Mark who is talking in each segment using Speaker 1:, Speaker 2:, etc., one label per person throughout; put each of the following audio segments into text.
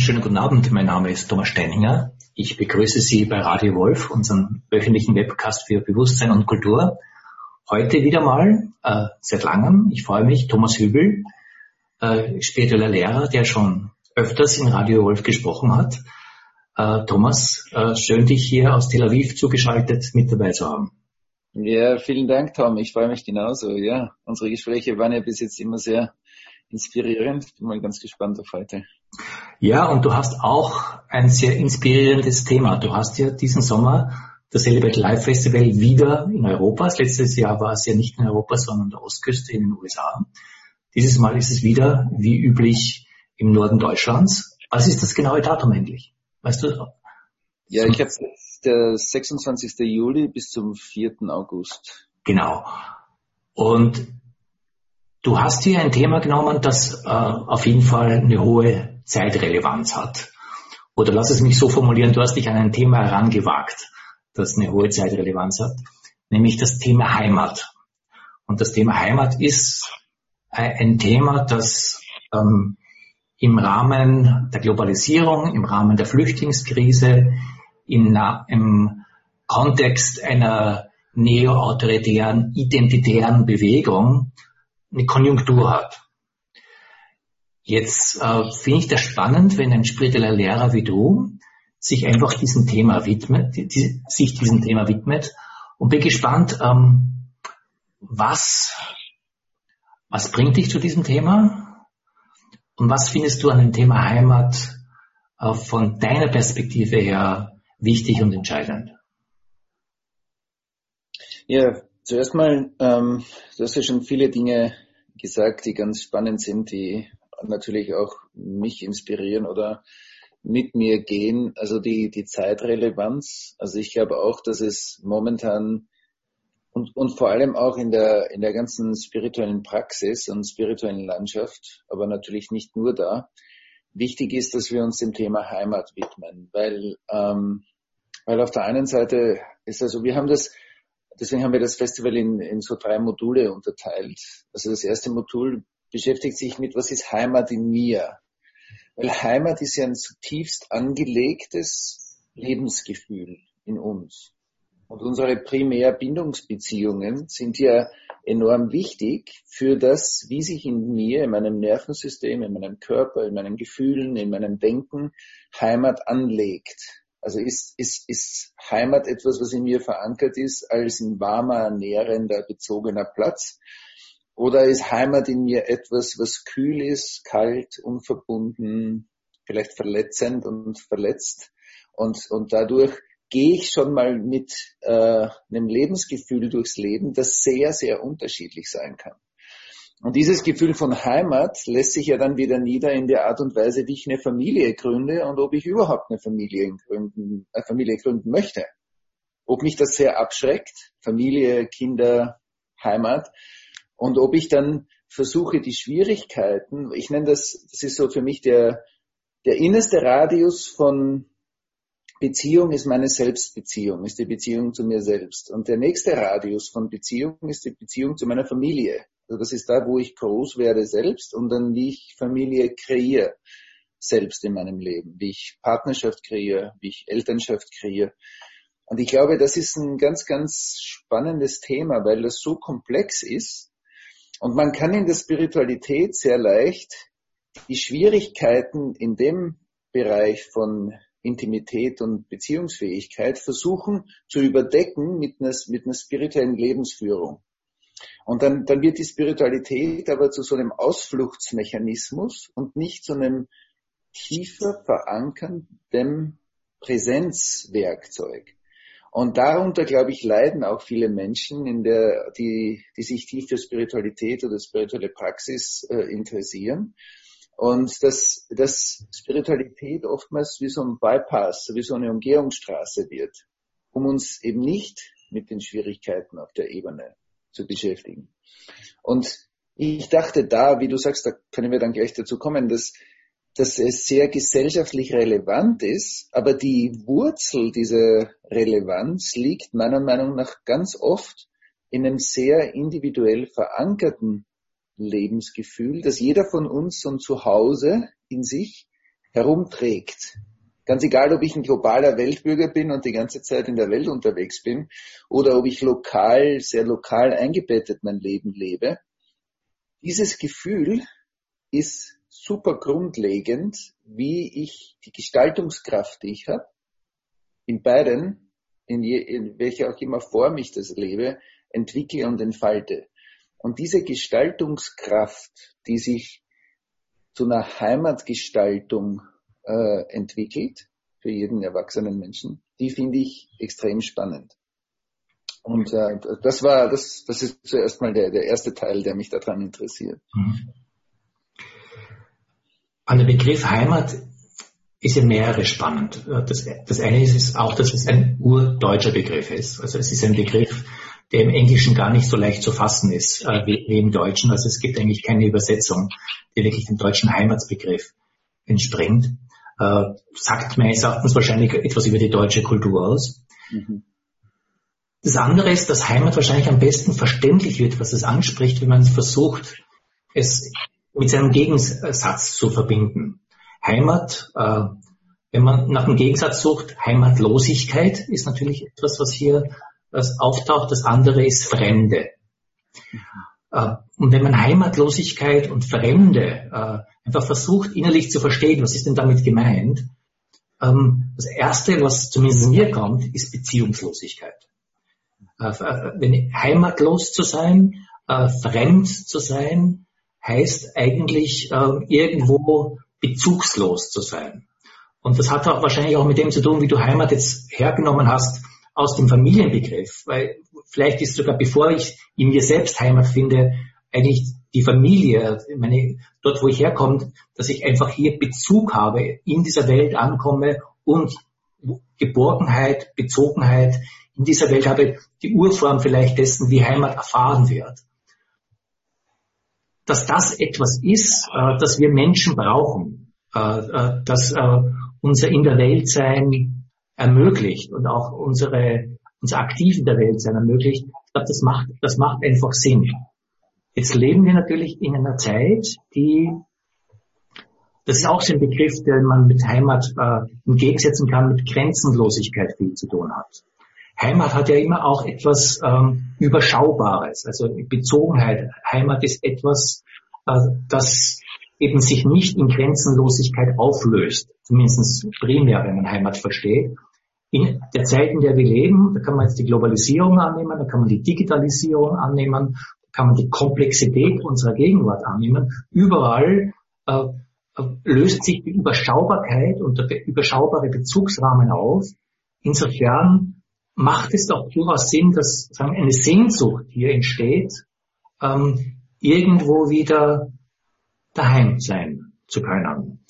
Speaker 1: schönen guten Abend. Mein Name ist Thomas Steininger. Ich begrüße Sie bei Radio Wolf, unserem wöchentlichen Webcast für Bewusstsein und Kultur. Heute wieder mal, äh, seit langem, ich freue mich, Thomas Hübel, äh, spiritueller Lehrer, der schon öfters in Radio Wolf gesprochen hat. Äh, Thomas, äh, schön dich hier aus Tel Aviv zugeschaltet mit dabei zu haben.
Speaker 2: Ja, vielen Dank, Tom. Ich freue mich genauso. Ja, unsere Gespräche waren ja bis jetzt immer sehr inspirierend. Bin mal ganz gespannt auf heute.
Speaker 1: Ja, und du hast auch ein sehr inspirierendes Thema. Du hast ja diesen Sommer das Celebrate Life Festival wieder in Europa. Das letzte Jahr war es ja nicht in Europa, sondern an der Ostküste in den USA. Dieses Mal ist es wieder, wie üblich, im Norden Deutschlands. Was ist das genaue Datum endlich? Weißt du?
Speaker 2: Ja, ich habe der 26. Juli bis zum 4. August.
Speaker 1: Genau. Und du hast hier ein Thema genommen, das äh, auf jeden Fall eine hohe Zeitrelevanz hat. Oder lass es mich so formulieren, du hast dich an ein Thema herangewagt, das eine hohe Zeitrelevanz hat, nämlich das Thema Heimat. Und das Thema Heimat ist ein Thema, das ähm, im Rahmen der Globalisierung, im Rahmen der Flüchtlingskrise, in, im Kontext einer neo-autoritären, identitären Bewegung eine Konjunktur hat. Jetzt äh, finde ich das spannend, wenn ein spiritueller Lehrer wie du sich einfach diesem Thema widmet, die, sich diesem Thema widmet und bin gespannt, ähm, was, was bringt dich zu diesem Thema und was findest du an dem Thema Heimat äh, von deiner Perspektive her wichtig und entscheidend?
Speaker 2: Ja, zuerst mal, ähm, du hast ja schon viele Dinge gesagt, die ganz spannend sind, die natürlich auch mich inspirieren oder mit mir gehen. Also die, die Zeitrelevanz. Also ich glaube auch, dass es momentan und, und vor allem auch in der, in der ganzen spirituellen Praxis und spirituellen Landschaft, aber natürlich nicht nur da, wichtig ist, dass wir uns dem Thema Heimat widmen, weil ähm, weil auf der einen Seite ist also, wir haben das, deswegen haben wir das Festival in, in so drei Module unterteilt. Also das erste Modul beschäftigt sich mit, was ist Heimat in mir? Weil Heimat ist ja ein zutiefst angelegtes Lebensgefühl in uns. Und unsere primär Bindungsbeziehungen sind ja enorm wichtig für das, wie sich in mir, in meinem Nervensystem, in meinem Körper, in meinen Gefühlen, in meinem Denken Heimat anlegt. Also ist, ist, ist Heimat etwas, was in mir verankert ist, als ein warmer, nährender, bezogener Platz? Oder ist Heimat in mir etwas, was kühl ist, kalt, unverbunden, vielleicht verletzend und verletzt? Und, und dadurch gehe ich schon mal mit äh, einem Lebensgefühl durchs Leben, das sehr, sehr unterschiedlich sein kann. Und dieses Gefühl von Heimat lässt sich ja dann wieder nieder in der Art und Weise, wie ich eine Familie gründe und ob ich überhaupt eine Familie gründen, eine Familie gründen möchte. Ob mich das sehr abschreckt, Familie, Kinder, Heimat, und ob ich dann versuche, die Schwierigkeiten, ich nenne das, das ist so für mich der, der innerste Radius von Beziehung ist meine Selbstbeziehung, ist die Beziehung zu mir selbst. Und der nächste Radius von Beziehung ist die Beziehung zu meiner Familie. Also das ist da, wo ich groß werde selbst und dann wie ich Familie kreiere selbst in meinem Leben, wie ich Partnerschaft kreiere, wie ich Elternschaft kreiere. Und ich glaube, das ist ein ganz, ganz spannendes Thema, weil das so komplex ist. Und man kann in der Spiritualität sehr leicht die Schwierigkeiten in dem Bereich von Intimität und Beziehungsfähigkeit versuchen zu überdecken mit einer, mit einer spirituellen Lebensführung. Und dann, dann wird die Spiritualität aber zu so einem Ausfluchtsmechanismus und nicht zu einem tiefer verankernden Präsenzwerkzeug. Und darunter, glaube ich, leiden auch viele Menschen, in der, die, die sich tief für Spiritualität oder spirituelle Praxis äh, interessieren. Und dass, dass Spiritualität oftmals wie so ein Bypass, wie so eine Umgehungsstraße wird, um uns eben nicht mit den Schwierigkeiten auf der Ebene zu beschäftigen. Und ich dachte da, wie du sagst, da können wir dann gleich dazu kommen, dass, dass es sehr gesellschaftlich relevant ist, aber die Wurzel dieser Relevanz liegt meiner Meinung nach ganz oft in einem sehr individuell verankerten Lebensgefühl, dass jeder von uns so ein Zuhause in sich herumträgt, ganz egal, ob ich ein globaler Weltbürger bin und die ganze Zeit in der Welt unterwegs bin oder ob ich lokal, sehr lokal eingebettet mein Leben lebe, dieses Gefühl ist super grundlegend, wie ich die Gestaltungskraft, die ich habe, in beiden, in, je, in welcher auch immer Form ich das lebe, entwickle und entfalte. Und diese Gestaltungskraft, die sich zu einer Heimatgestaltung äh, entwickelt, für jeden erwachsenen Menschen, die finde ich extrem spannend. Und äh, das war, das, das ist zuerst mal der, der erste Teil, der mich daran interessiert. Mhm.
Speaker 1: An der Begriff Heimat ist ja mehrere spannend. Das, das eine ist auch, dass es ein urdeutscher Begriff ist. Also es ist ein Begriff, der im Englischen gar nicht so leicht zu fassen ist äh, wie, wie, im Deutschen. Also es gibt eigentlich keine Übersetzung, die wirklich dem deutschen Heimatsbegriff entspringt. Äh, sagt meines Erachtens wahrscheinlich etwas über die deutsche Kultur aus. Mhm. Das andere ist, dass Heimat wahrscheinlich am besten verständlich wird, was es anspricht, wenn man versucht, es mit seinem Gegensatz zu verbinden. Heimat, äh, wenn man nach einem Gegensatz sucht, Heimatlosigkeit ist natürlich etwas, was hier was auftaucht. Das andere ist Fremde. Äh, und wenn man Heimatlosigkeit und Fremde äh, einfach versucht, innerlich zu verstehen, was ist denn damit gemeint, ähm, das Erste, was zumindest mir kommt, ist Beziehungslosigkeit. Äh, äh, wenn heimatlos zu sein, äh, fremd zu sein, heißt eigentlich irgendwo bezugslos zu sein. Und das hat auch wahrscheinlich auch mit dem zu tun, wie du Heimat jetzt hergenommen hast aus dem Familienbegriff. Weil vielleicht ist sogar bevor ich in mir selbst Heimat finde, eigentlich die Familie, meine, dort wo ich herkomme, dass ich einfach hier Bezug habe, in dieser Welt ankomme und Geborgenheit, Bezogenheit in dieser Welt habe, die Urform vielleicht dessen, wie Heimat erfahren wird. Dass das etwas ist, äh, das wir Menschen brauchen, äh, äh, das äh, unser in der Welt sein ermöglicht und auch unsere, unser aktiv in der Welt sein ermöglicht. Ich glaube, das macht, das macht einfach Sinn. Jetzt leben wir natürlich in einer Zeit, die das ist auch so ein Begriff, den man mit Heimat äh, entgegensetzen kann, mit Grenzenlosigkeit viel zu tun hat. Heimat hat ja immer auch etwas ähm, Überschaubares, also Bezogenheit. Heimat ist etwas, äh, das eben sich nicht in Grenzenlosigkeit auflöst, zumindest primär, wenn man Heimat versteht. In der Zeit, in der wir leben, da kann man jetzt die Globalisierung annehmen, da kann man die Digitalisierung annehmen, da kann man die Komplexität unserer Gegenwart annehmen. Überall äh, äh löst sich die Überschaubarkeit und der überschaubare Bezugsrahmen auf. Insofern macht es doch durchaus Sinn, dass sagen, eine Sehnsucht hier entsteht, ähm, irgendwo wieder daheim sein zu können.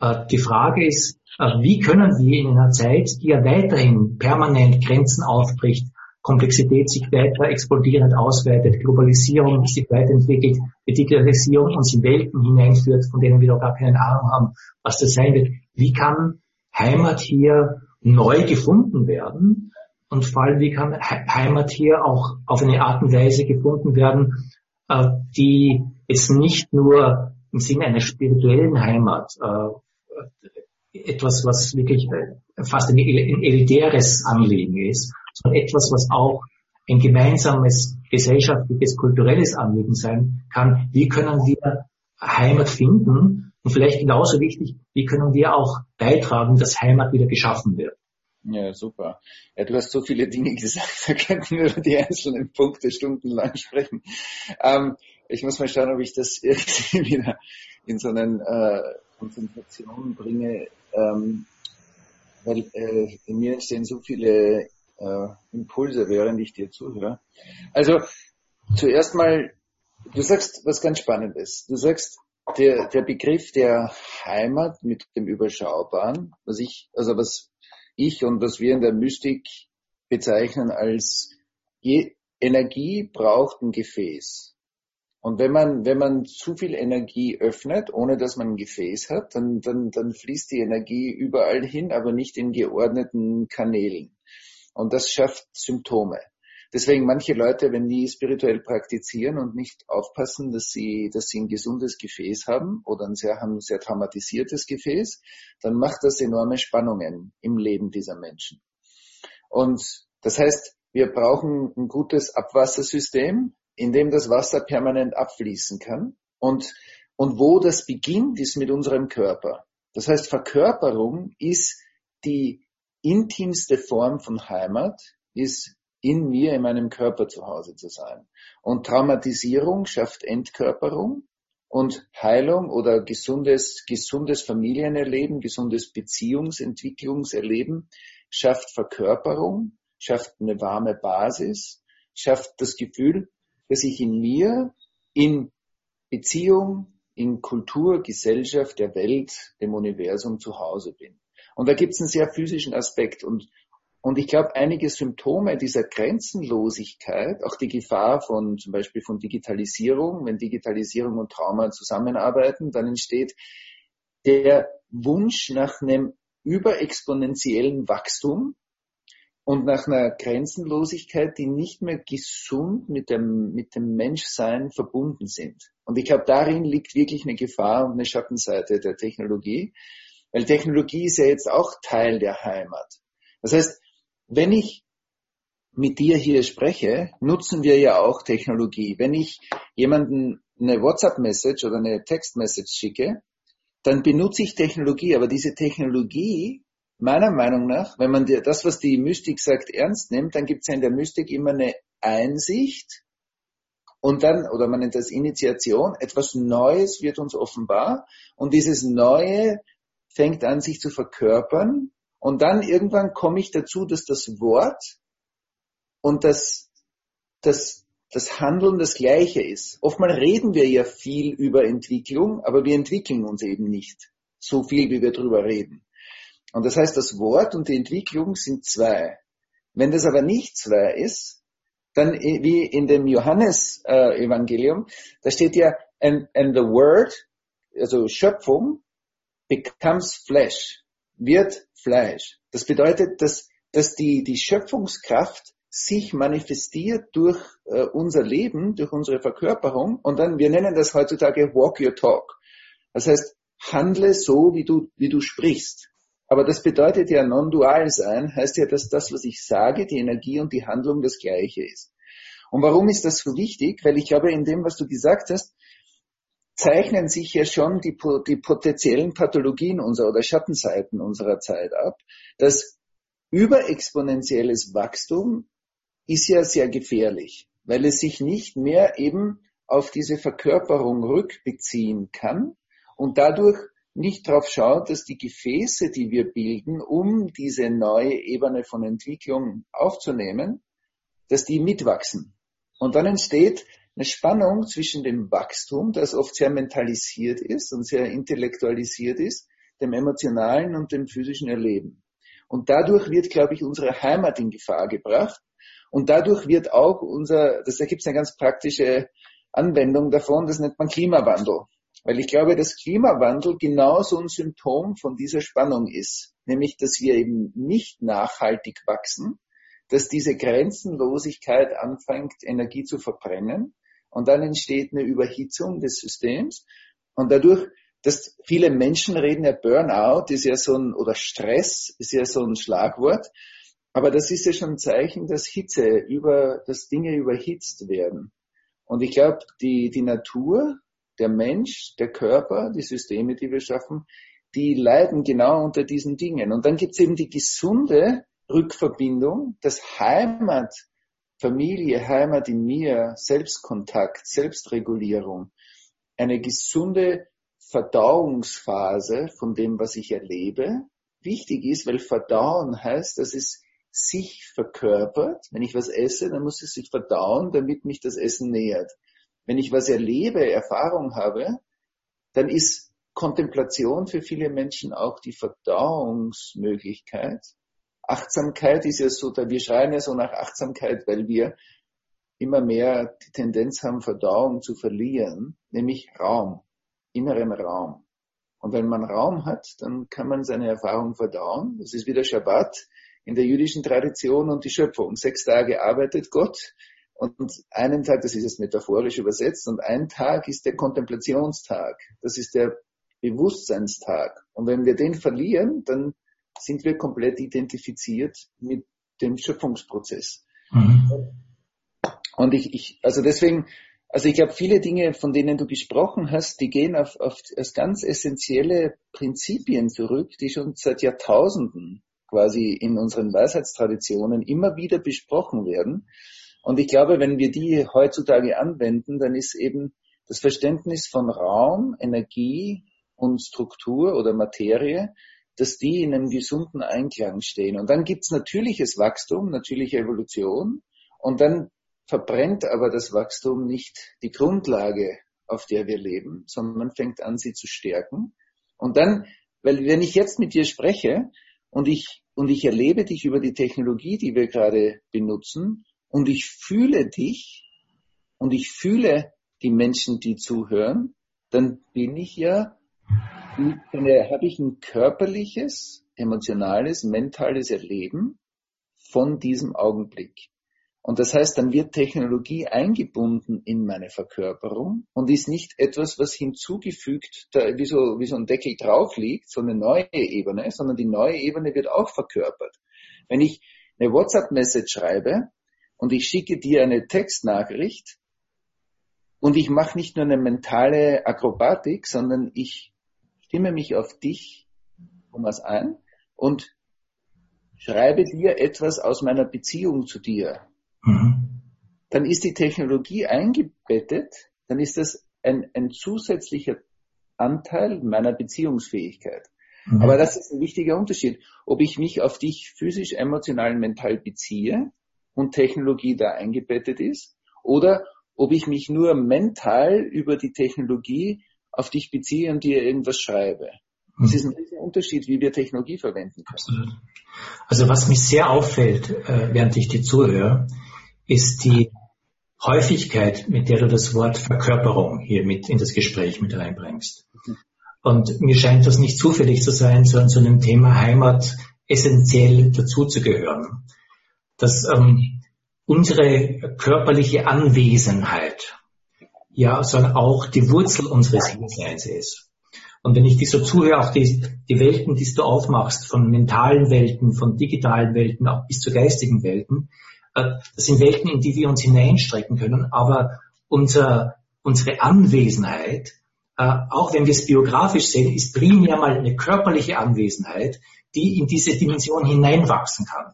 Speaker 1: Äh, die Frage ist, äh, wie können wir in einer Zeit, die ja weiterhin permanent Grenzen aufbricht, Komplexität sich weiter explodierend ausweitet, Globalisierung sich weiterentwickelt, die Digitalisierung uns in Welten hineinführt, von denen wir doch gar keine Ahnung haben, was das sein wird. Wie kann Heimat hier neu gefunden werden? Und vor allem, wie kann Heimat hier auch auf eine Art und Weise gefunden werden, äh, die es nicht nur im Sinne einer spirituellen Heimat, äh, etwas, was wirklich äh, fast ein, ein elitäres Anliegen ist, sondern etwas, was auch ein gemeinsames gesellschaftliches, kulturelles Anliegen sein kann. Wie können wir Heimat finden? Und vielleicht genauso wichtig, wie können wir auch beitragen, dass Heimat wieder geschaffen wird?
Speaker 2: Ja, super. Ja, du hast so viele Dinge gesagt, da könnten wir über die einzelnen Punkte stundenlang sprechen. Ähm, ich muss mal schauen, ob ich das irgendwie wieder in so eine äh, Konzentration bringe, ähm, weil äh, in mir entstehen so viele äh, Impulse, während ich dir zuhöre. Also zuerst mal, du sagst was ganz Spannendes. Du sagst, der, der Begriff der Heimat mit dem Überschaubaren, was ich, also was ich und was wir in der Mystik bezeichnen als Energie braucht ein Gefäß. Und wenn man, wenn man zu viel Energie öffnet, ohne dass man ein Gefäß hat, dann, dann, dann fließt die Energie überall hin, aber nicht in geordneten Kanälen. Und das schafft Symptome. Deswegen manche Leute, wenn die spirituell praktizieren und nicht aufpassen, dass sie, dass sie ein gesundes Gefäß haben oder ein sehr, haben ein sehr traumatisiertes Gefäß, dann macht das enorme Spannungen im Leben dieser Menschen. Und das heißt, wir brauchen ein gutes Abwassersystem, in dem das Wasser permanent abfließen kann. Und, und wo das beginnt, ist mit unserem Körper. Das heißt, Verkörperung ist die intimste Form von Heimat, ist in mir, in meinem Körper zu Hause zu sein. Und Traumatisierung schafft Entkörperung und Heilung oder gesundes, gesundes Familienerleben, gesundes Beziehungsentwicklungserleben schafft Verkörperung, schafft eine warme Basis, schafft das Gefühl, dass ich in mir, in Beziehung, in Kultur, Gesellschaft, der Welt, dem Universum zu Hause bin. Und da gibt es einen sehr physischen Aspekt. Und und ich glaube, einige Symptome dieser Grenzenlosigkeit, auch die Gefahr von zum Beispiel von Digitalisierung, wenn Digitalisierung und Trauma zusammenarbeiten, dann entsteht der Wunsch nach einem überexponentiellen Wachstum und nach einer Grenzenlosigkeit, die nicht mehr gesund mit dem, mit dem Menschsein verbunden sind. Und ich glaube, darin liegt wirklich eine Gefahr und eine Schattenseite der Technologie, weil Technologie ist ja jetzt auch Teil der Heimat. Das heißt, wenn ich mit dir hier spreche, nutzen wir ja auch Technologie. Wenn ich jemanden eine WhatsApp-Message oder eine Text-Message schicke, dann benutze ich Technologie. Aber diese Technologie, meiner Meinung nach, wenn man das, was die Mystik sagt, ernst nimmt, dann gibt es ja in der Mystik immer eine Einsicht und dann, oder man nennt das Initiation, etwas Neues wird uns offenbar und dieses Neue fängt an, sich zu verkörpern und dann irgendwann komme ich dazu, dass das Wort und das, das, das Handeln das gleiche ist. Oftmal reden wir ja viel über Entwicklung, aber wir entwickeln uns eben nicht so viel, wie wir drüber reden. Und das heißt, das Wort und die Entwicklung sind zwei. Wenn das aber nicht zwei ist, dann wie in dem Johannes-Evangelium, äh, da steht ja, and, and the word, also Schöpfung, becomes flesh wird Fleisch. Das bedeutet, dass, dass die, die Schöpfungskraft sich manifestiert durch äh, unser Leben, durch unsere Verkörperung und dann, wir nennen das heutzutage Walk Your Talk. Das heißt, handle so, wie du, wie du sprichst. Aber das bedeutet ja non-dual sein, heißt ja, dass das, was ich sage, die Energie und die Handlung das gleiche ist. Und warum ist das so wichtig? Weil ich glaube, in dem, was du gesagt hast, zeichnen sich ja schon die, die potenziellen Pathologien unserer oder Schattenseiten unserer Zeit ab. Das überexponentielles Wachstum ist ja sehr gefährlich, weil es sich nicht mehr eben auf diese Verkörperung rückbeziehen kann und dadurch nicht darauf schaut, dass die Gefäße, die wir bilden, um diese neue Ebene von Entwicklung aufzunehmen, dass die mitwachsen. Und dann entsteht eine Spannung zwischen dem Wachstum, das oft sehr mentalisiert ist und sehr intellektualisiert ist, dem emotionalen und dem physischen Erleben. Und dadurch wird, glaube ich, unsere Heimat in Gefahr gebracht. Und dadurch wird auch unser, das ergibt eine ganz praktische Anwendung davon, das nennt man Klimawandel. Weil ich glaube, dass Klimawandel genauso ein Symptom von dieser Spannung ist. Nämlich, dass wir eben nicht nachhaltig wachsen, dass diese Grenzenlosigkeit anfängt, Energie zu verbrennen und dann entsteht eine Überhitzung des Systems und dadurch, dass viele Menschen reden, ja Burnout ist ja so ein, oder Stress ist ja so ein Schlagwort, aber das ist ja schon ein Zeichen, dass Hitze über, dass Dinge überhitzt werden. Und ich glaube, die, die Natur, der Mensch, der Körper, die Systeme, die wir schaffen, die leiden genau unter diesen Dingen. Und dann gibt es eben die gesunde Rückverbindung, das Heimat Familie, Heimat in mir, Selbstkontakt, Selbstregulierung, eine gesunde Verdauungsphase von dem, was ich erlebe, wichtig ist, weil Verdauen heißt, dass es sich verkörpert. Wenn ich was esse, dann muss es sich verdauen, damit mich das Essen nähert. Wenn ich was erlebe, Erfahrung habe, dann ist Kontemplation für viele Menschen auch die Verdauungsmöglichkeit. Achtsamkeit ist ja so, wir schreien ja so nach Achtsamkeit, weil wir immer mehr die Tendenz haben, Verdauung zu verlieren, nämlich Raum, inneren Raum. Und wenn man Raum hat, dann kann man seine Erfahrung verdauen. Das ist wieder Shabbat. in der jüdischen Tradition und die Schöpfung. Sechs Tage arbeitet Gott und einen Tag, das ist jetzt metaphorisch übersetzt, und ein Tag ist der Kontemplationstag. Das ist der Bewusstseinstag. Und wenn wir den verlieren, dann sind wir komplett identifiziert mit dem Schöpfungsprozess. Mhm. Und ich, ich, also deswegen, also ich glaube, viele Dinge, von denen du gesprochen hast, die gehen auf, auf, auf ganz essentielle Prinzipien zurück, die schon seit Jahrtausenden quasi in unseren Weisheitstraditionen immer wieder besprochen werden. Und ich glaube, wenn wir die heutzutage anwenden, dann ist eben das Verständnis von Raum, Energie und Struktur oder Materie, dass die in einem gesunden Einklang stehen. Und dann gibt's natürliches Wachstum, natürliche Evolution. Und dann verbrennt aber das Wachstum nicht die Grundlage, auf der wir leben, sondern man fängt an, sie zu stärken. Und dann, weil wenn ich jetzt mit dir spreche und ich, und ich erlebe dich über die Technologie, die wir gerade benutzen, und ich fühle dich und ich fühle die Menschen, die zuhören, dann bin ich ja, habe ich ein körperliches, emotionales, mentales Erleben von diesem Augenblick. Und das heißt, dann wird Technologie eingebunden in meine Verkörperung und ist nicht etwas, was hinzugefügt, da, wie, so, wie so ein Deckel drauf liegt, so eine neue Ebene, sondern die neue Ebene wird auch verkörpert. Wenn ich eine WhatsApp-Message schreibe und ich schicke dir eine Textnachricht und ich mache nicht nur eine mentale Akrobatik, sondern ich stimme mich auf dich, Thomas, ein und schreibe dir etwas aus meiner Beziehung zu dir Mhm. Dann ist die Technologie eingebettet, dann ist das ein, ein zusätzlicher Anteil meiner Beziehungsfähigkeit. Mhm. Aber das ist ein wichtiger Unterschied, ob ich mich auf dich physisch, emotional, mental beziehe und Technologie da eingebettet ist oder ob ich mich nur mental über die Technologie auf dich beziehe und dir irgendwas schreibe. Das mhm. ist ein riesiger Unterschied, wie wir Technologie verwenden können. Absolut.
Speaker 1: Also was mich sehr auffällt, äh, während ich dir zuhöre, ist die Häufigkeit, mit der du das Wort Verkörperung hier mit in das Gespräch mit reinbringst. Und mir scheint das nicht zufällig zu sein, sondern zu einem Thema Heimat essentiell dazuzugehören. Dass ähm, unsere körperliche Anwesenheit ja sondern auch die Wurzel unseres Hierseins ist. Und wenn ich dir so zuhöre, auch die, die Welten, die du aufmachst, von mentalen Welten, von digitalen Welten, auch bis zu geistigen Welten, äh, das sind Welten, in die wir uns hineinstrecken können, aber unser, unsere Anwesenheit, äh, auch wenn wir es biografisch sehen, ist primär mal eine körperliche Anwesenheit, die in diese Dimension hineinwachsen kann.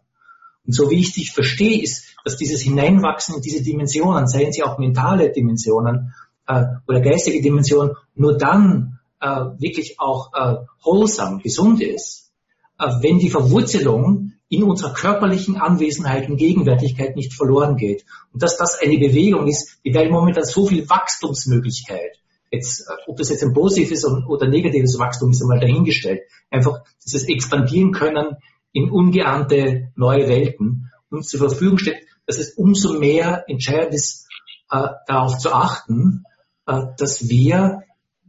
Speaker 1: Und so wie ich dich verstehe, ist, dass dieses Hineinwachsen in diese Dimensionen, seien sie auch mentale Dimensionen äh, oder geistige Dimensionen, nur dann äh, wirklich auch äh, wholesome, gesund ist, äh, wenn die Verwurzelung in unserer körperlichen Anwesenheit und Gegenwärtigkeit nicht verloren geht. Und dass das eine Bewegung ist, die da momentan so viel Wachstumsmöglichkeit. Jetzt, äh, ob das jetzt ein positives oder negatives Wachstum ist, einmal dahingestellt. Einfach dieses Expandieren können in ungeahnte neue Welten uns zur Verfügung steht, dass es umso mehr entscheidend ist, äh, darauf zu achten, äh, dass wir,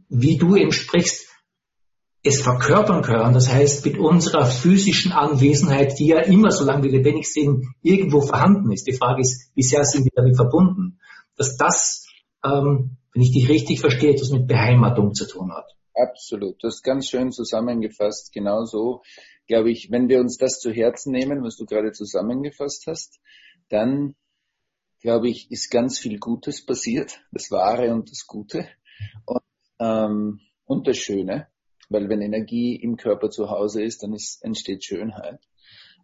Speaker 1: wie du eben sprichst, es verkörpern können. Das heißt, mit unserer physischen Anwesenheit, die ja immer, solange wir lebendig sind, irgendwo vorhanden ist. Die Frage ist, wie sehr sind wir damit verbunden? Dass das, ähm, wenn ich dich richtig verstehe, etwas mit Beheimatung zu tun hat.
Speaker 2: Absolut. Das ist ganz schön zusammengefasst. Genau so, glaube ich, wenn wir uns das zu Herzen nehmen, was du gerade zusammengefasst hast, dann, glaube ich, ist ganz viel Gutes passiert. Das Wahre und das Gute. Und, ähm, und das Schöne. Weil wenn Energie im Körper zu Hause ist, dann ist, entsteht Schönheit.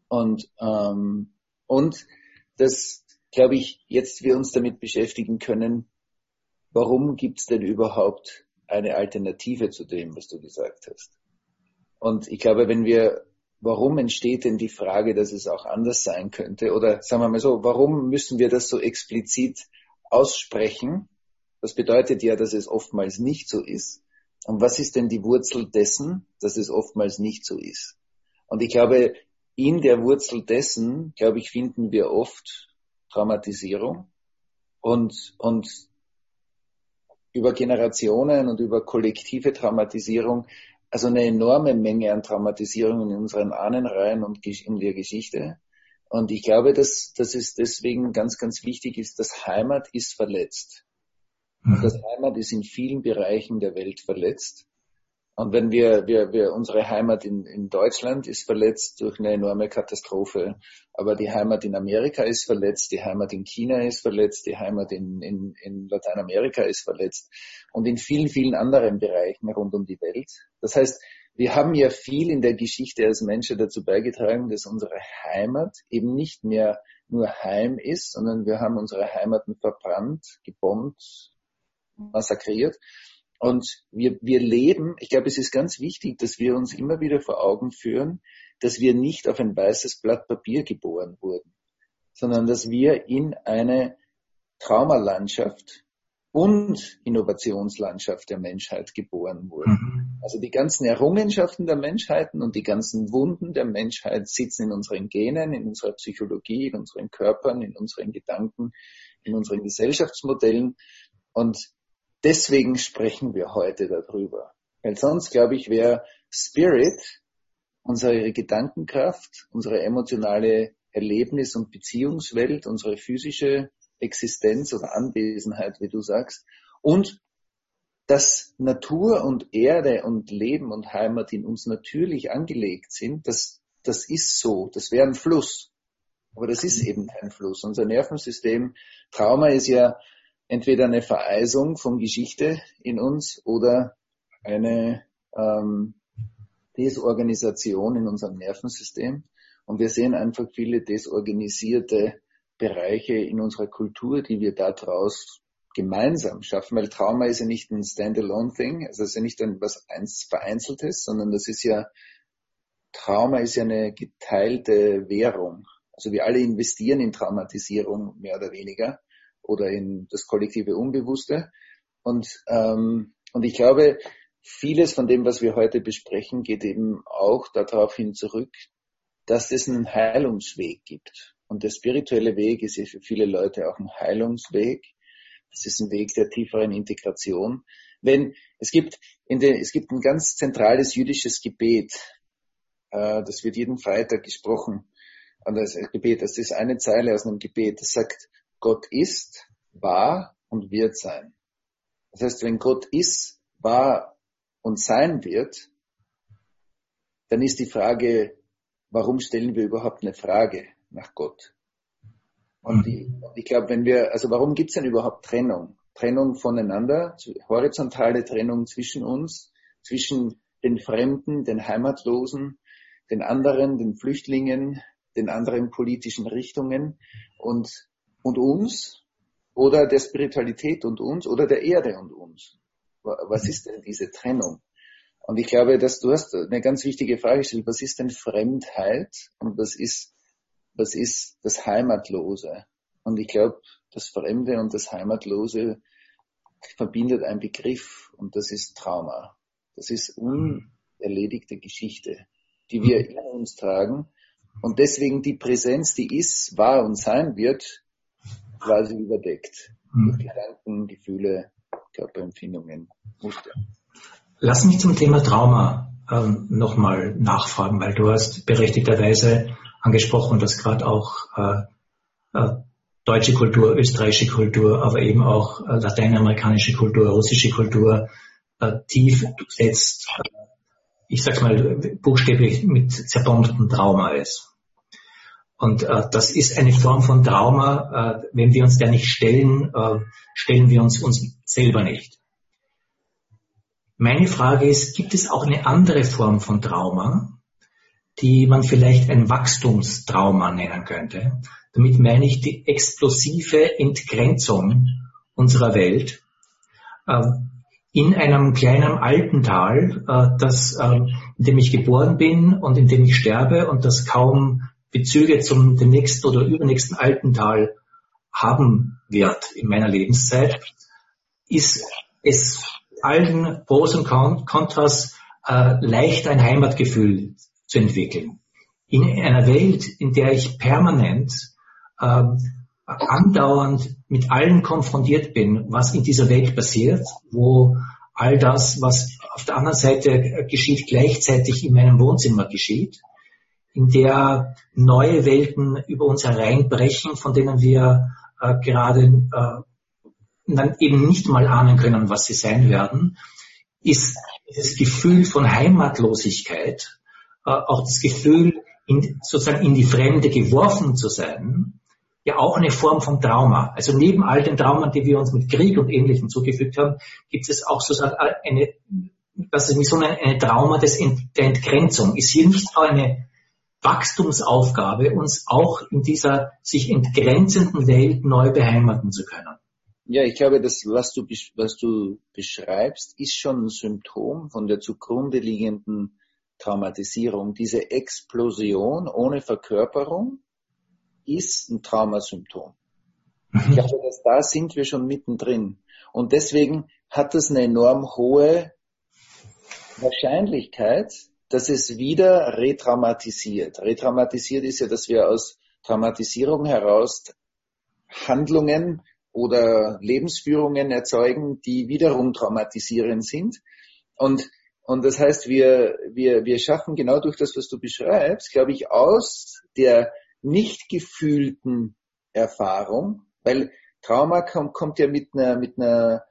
Speaker 2: Und, ähm, und das, glaube ich, jetzt wir uns damit beschäftigen können, warum gibt es denn überhaupt eine Alternative zu dem, was du gesagt hast? Und ich glaube, wenn wir, warum entsteht denn die Frage, dass es auch anders sein könnte? Oder sagen wir mal so, warum müssen wir das so explizit aussprechen? Das bedeutet ja, dass es oftmals nicht so ist. Und was ist denn die Wurzel dessen, dass es oftmals nicht so ist? Und ich glaube, in der Wurzel dessen, glaube ich, finden wir oft Traumatisierung und, und über Generationen und über kollektive Traumatisierung also eine enorme Menge an Traumatisierungen in unseren Ahnenreihen und in der Geschichte. Und ich glaube, dass, dass es deswegen ganz, ganz wichtig ist, dass Heimat ist verletzt. Mhm. Das Heimat ist in vielen Bereichen der Welt verletzt. Und wenn wir, wir, wir unsere Heimat in, in Deutschland ist verletzt durch eine enorme Katastrophe, aber die Heimat in Amerika ist verletzt, die Heimat in China ist verletzt, die Heimat in, in, in Lateinamerika ist verletzt und in vielen, vielen anderen Bereichen rund um die Welt. Das heißt, wir haben ja viel in der Geschichte als Menschen dazu beigetragen, dass unsere Heimat eben nicht mehr nur Heim ist, sondern wir haben unsere Heimaten verbrannt, gebombt, massakriert und wir, wir leben, ich glaube, es ist ganz wichtig, dass wir uns immer wieder vor Augen führen, dass wir nicht auf ein weißes Blatt Papier geboren wurden, sondern dass wir in eine Traumalandschaft und Innovationslandschaft der Menschheit geboren wurden. Mhm. Also die ganzen Errungenschaften der Menschheiten und die ganzen Wunden der Menschheit sitzen in unseren Genen, in unserer Psychologie, in unseren Körpern, in unseren Gedanken, in unseren Gesellschaftsmodellen. Und deswegen sprechen wir heute darüber. Weil sonst, glaube ich, wäre Spirit, unsere Gedankenkraft, unsere emotionale Erlebnis- und Beziehungswelt, unsere physische Existenz oder Anwesenheit, wie du sagst, und dass Natur und Erde und Leben und Heimat in uns natürlich angelegt sind, das, das ist so, das wäre ein Fluss. Aber das ist eben kein Fluss. Unser Nervensystem, Trauma ist ja entweder eine Vereisung von Geschichte in uns oder eine ähm, Desorganisation in unserem Nervensystem. Und wir sehen einfach viele desorganisierte Bereiche in unserer Kultur, die wir daraus gemeinsam schaffen, weil Trauma ist ja nicht ein Standalone-Thing, also es ist ja nicht ein was Vereinzeltes, sondern das ist ja, Trauma ist ja eine geteilte Währung. Also wir alle investieren in Traumatisierung mehr oder weniger oder in das kollektive Unbewusste. Und, ähm, und ich glaube, vieles von dem, was wir heute besprechen, geht eben auch darauf hin zurück, dass es einen Heilungsweg gibt. Und der spirituelle Weg ist für viele Leute auch ein Heilungsweg. Das ist ein Weg der tieferen Integration. Wenn es gibt in den, es gibt ein ganz zentrales jüdisches Gebet, äh, das wird jeden Freitag gesprochen. Und das Gebet, das ist eine Zeile aus einem Gebet, das sagt, Gott ist, war und wird sein. Das heißt, wenn Gott ist, war und sein wird, dann ist die Frage, warum stellen wir überhaupt eine Frage nach Gott? Und die, ich glaube, wenn wir, also warum gibt es denn überhaupt Trennung? Trennung voneinander, horizontale Trennung zwischen uns, zwischen den Fremden, den Heimatlosen, den anderen, den Flüchtlingen, den anderen politischen Richtungen und und uns oder der Spiritualität und uns oder der Erde und uns? Was ist denn diese Trennung? Und ich glaube, dass du hast eine ganz wichtige Frage gestellt. Was ist denn Fremdheit und was ist, was ist das Heimatlose? Und ich glaube, das Fremde und das Heimatlose verbindet ein Begriff und das ist Trauma. Das ist unerledigte Geschichte, die wir in uns tragen. Und deswegen die Präsenz, die ist, war und sein wird, quasi überdeckt. Mhm. Durch Gedanken, Gefühle, Körperempfindungen, Muster.
Speaker 1: Lass mich zum Thema Trauma ähm, nochmal nachfragen, weil du hast berechtigterweise angesprochen, dass gerade auch äh, äh, deutsche Kultur, österreichische Kultur, aber eben auch äh, lateinamerikanische Kultur, russische Kultur äh, tief durchsetzt, äh, ich sag's mal buchstäblich mit zerbombertem Trauma ist. Und äh, das ist eine Form von Trauma. Äh, wenn wir uns der nicht stellen, äh, stellen wir uns uns selber nicht. Meine Frage ist, gibt es auch eine andere Form von Trauma, die man vielleicht ein Wachstumstrauma nennen könnte? Damit meine ich die explosive Entgrenzung unserer Welt äh, in einem kleinen Alpental, äh, das, äh, in dem ich geboren bin und in dem ich sterbe und das kaum Bezüge zum dem nächsten oder übernächsten Alpental haben wird in meiner Lebenszeit, ist es allen Pros und Kontras äh, leicht ein Heimatgefühl zu entwickeln. In einer Welt, in der ich permanent äh, andauernd mit allem konfrontiert bin, was in dieser Welt passiert, wo all das, was auf der anderen Seite geschieht gleichzeitig in meinem Wohnzimmer geschieht, in der neue Welten über uns hereinbrechen, von denen wir äh, gerade äh, eben nicht mal ahnen können, was sie sein werden, ist das Gefühl von Heimatlosigkeit, äh, auch das Gefühl, in, sozusagen in die Fremde geworfen zu sein, ja auch eine Form von Trauma. Also neben all den Traumen, die wir uns mit Krieg und Ähnlichem zugefügt haben, gibt es auch sozusagen eine, das ist nicht so eine, eine Trauma des Ent, der Entgrenzung. Ist hier nicht so eine Wachstumsaufgabe, uns auch in dieser sich entgrenzenden Welt neu beheimaten zu können?
Speaker 2: Ja, ich glaube, das, was du, was du beschreibst, ist schon ein Symptom von der zugrunde liegenden Traumatisierung. Diese Explosion ohne Verkörperung ist ein Traumasymptom. Ich mhm. glaube, dass da sind wir schon mittendrin. Und deswegen hat es eine enorm hohe Wahrscheinlichkeit, dass es wieder retraumatisiert. Retraumatisiert ist ja, dass wir aus Traumatisierung heraus Handlungen oder Lebensführungen erzeugen, die wiederum traumatisierend sind. Und, und das heißt, wir, wir, wir schaffen genau durch das, was du beschreibst, glaube ich, aus der nicht gefühlten Erfahrung, weil Trauma kommt, kommt ja mit einer, mit einer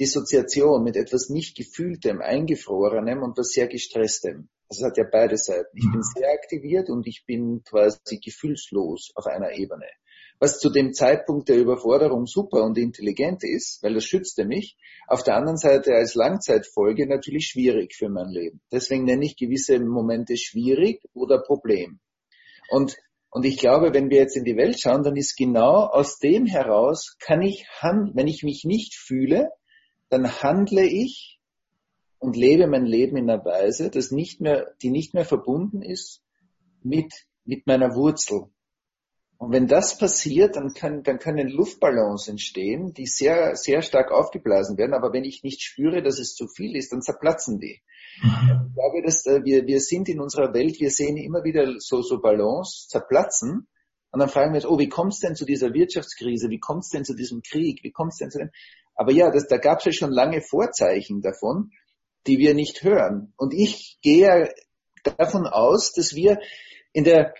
Speaker 2: Dissoziation, mit etwas nicht gefühltem, eingefrorenem und was sehr gestresstem. Das hat ja beide Seiten. Ich bin mhm. sehr aktiviert und ich bin quasi gefühlslos auf einer Ebene. Was zu dem Zeitpunkt der Überforderung super und intelligent ist, weil das schützte mich. Auf der anderen Seite als Langzeitfolge natürlich schwierig für mein Leben. Deswegen nenne ich gewisse Momente schwierig oder Problem. Und und ich glaube, wenn wir jetzt in die Welt schauen, dann ist genau aus dem heraus, kann ich handeln, wenn ich mich nicht fühle, dann handle ich und lebe mein Leben in einer Weise, dass nicht mehr, die nicht mehr verbunden ist mit, mit meiner Wurzel. Und wenn das passiert, dann, kann, dann können Luftballons entstehen, die sehr, sehr stark aufgeblasen werden. Aber wenn ich nicht spüre, dass es zu viel ist, dann zerplatzen die. Mhm. Ich glaube, dass äh, wir, wir sind in unserer Welt, wir sehen immer wieder so, so Ballons zerplatzen. Und dann fragen wir uns, oh, wie kommt es denn zu dieser Wirtschaftskrise? Wie kommt es denn zu diesem Krieg? Wie kommt es denn zu dem? Aber ja, das, da gab es ja schon lange Vorzeichen davon, die wir nicht hören. Und ich gehe davon aus, dass wir in der,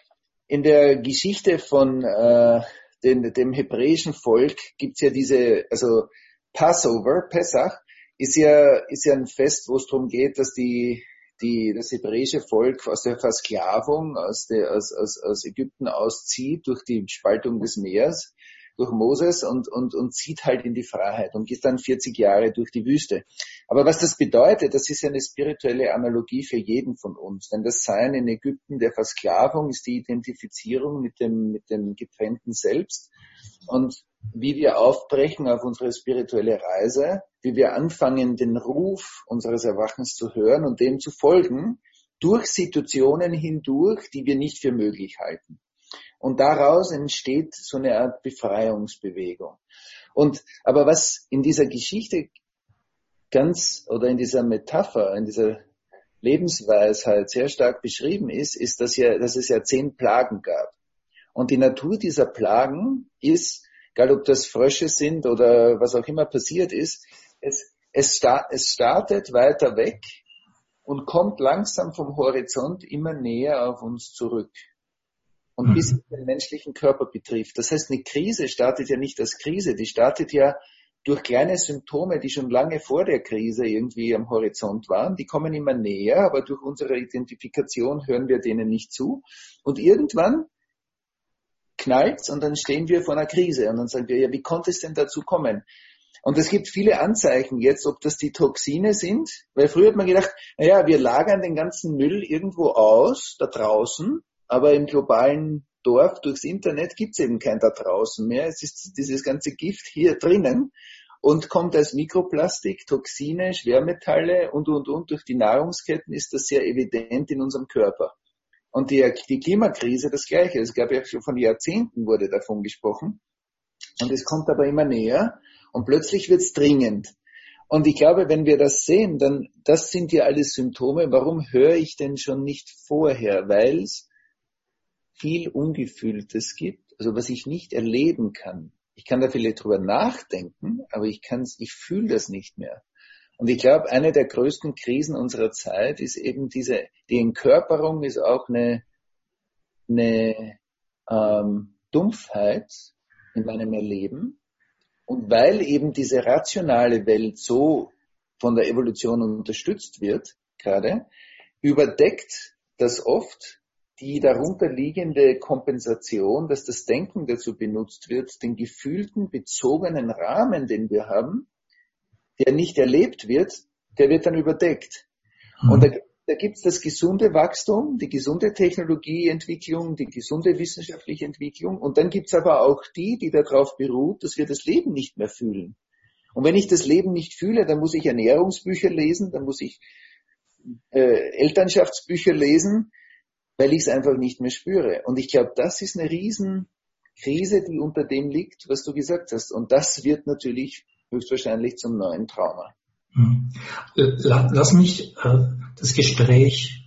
Speaker 2: in der Geschichte von äh, den, dem hebräischen Volk gibt's ja diese, also Passover, Pesach, ist ja, ist ja ein Fest, wo es darum geht, dass die, die, das hebräische Volk aus der Versklavung aus, der, aus, aus, aus Ägypten auszieht durch die Spaltung des Meeres durch Moses und, und, und zieht halt in die Freiheit und geht dann 40 Jahre durch die Wüste. Aber was das bedeutet, das ist eine spirituelle Analogie für jeden von uns. Denn das Sein in Ägypten der Versklavung ist die Identifizierung mit dem, mit dem getrennten Selbst. Und wie wir aufbrechen auf unsere spirituelle Reise, wie wir anfangen, den Ruf unseres Erwachens zu hören und dem zu folgen, durch Situationen hindurch, die wir nicht für möglich halten. Und daraus entsteht so eine Art Befreiungsbewegung. Und, aber was in dieser Geschichte ganz, oder in dieser Metapher, in dieser Lebensweisheit sehr stark beschrieben ist, ist, dass, ja, dass es ja zehn Plagen gab. Und die Natur dieser Plagen ist, egal ob das Frösche sind oder was auch immer passiert ist, es, es, es startet weiter weg und kommt langsam vom Horizont immer näher auf uns zurück. Und mhm. bis es den menschlichen Körper betrifft. Das heißt, eine Krise startet ja nicht als Krise, die startet ja durch kleine Symptome, die schon lange vor der Krise irgendwie am Horizont waren, die kommen immer näher, aber durch unsere Identifikation hören wir denen nicht zu. Und irgendwann knallt's und dann stehen wir vor einer Krise und dann sagen wir, ja, wie konnte es denn dazu kommen? Und es gibt viele Anzeichen jetzt, ob das die Toxine sind, weil früher hat man gedacht, naja, wir lagern den ganzen Müll irgendwo aus, da draußen, aber im globalen Dorf durchs Internet gibt's eben kein da draußen mehr. Es ist dieses ganze Gift hier drinnen und kommt als Mikroplastik, Toxine, Schwermetalle und, und, und durch die Nahrungsketten ist das sehr evident in unserem Körper. Und die, die Klimakrise das Gleiche. Es gab ja schon von Jahrzehnten wurde davon gesprochen. Und es kommt aber immer näher und plötzlich wird es dringend. Und ich glaube, wenn wir das sehen, dann, das sind ja alles Symptome. Warum höre ich denn schon nicht vorher? Weil es viel Ungefühltes gibt, also was ich nicht erleben kann. Ich kann da vielleicht drüber nachdenken, aber ich kann's, ich fühle das nicht mehr. Und ich glaube, eine der größten Krisen unserer Zeit ist eben diese, die Entkörperung ist auch eine, eine ähm, Dumpfheit in meinem Erleben. Und weil eben diese rationale Welt so von der Evolution unterstützt wird, gerade, überdeckt das oft die darunterliegende Kompensation, dass das Denken dazu benutzt wird, den gefühlten, bezogenen Rahmen, den wir haben, der nicht erlebt wird, der wird dann überdeckt. Mhm. Und da, da gibt es das gesunde Wachstum, die gesunde Technologieentwicklung, die gesunde wissenschaftliche Entwicklung. Und dann gibt es aber auch die, die darauf beruht, dass wir das Leben nicht mehr fühlen. Und wenn ich das Leben nicht fühle, dann muss ich Ernährungsbücher lesen, dann muss ich äh, Elternschaftsbücher lesen, weil ich es einfach nicht mehr spüre. Und ich glaube, das ist eine Riesenkrise, die unter dem liegt, was du gesagt hast. Und das wird natürlich höchstwahrscheinlich zum neuen Trauma.
Speaker 1: Hm. Lass mich äh, das Gespräch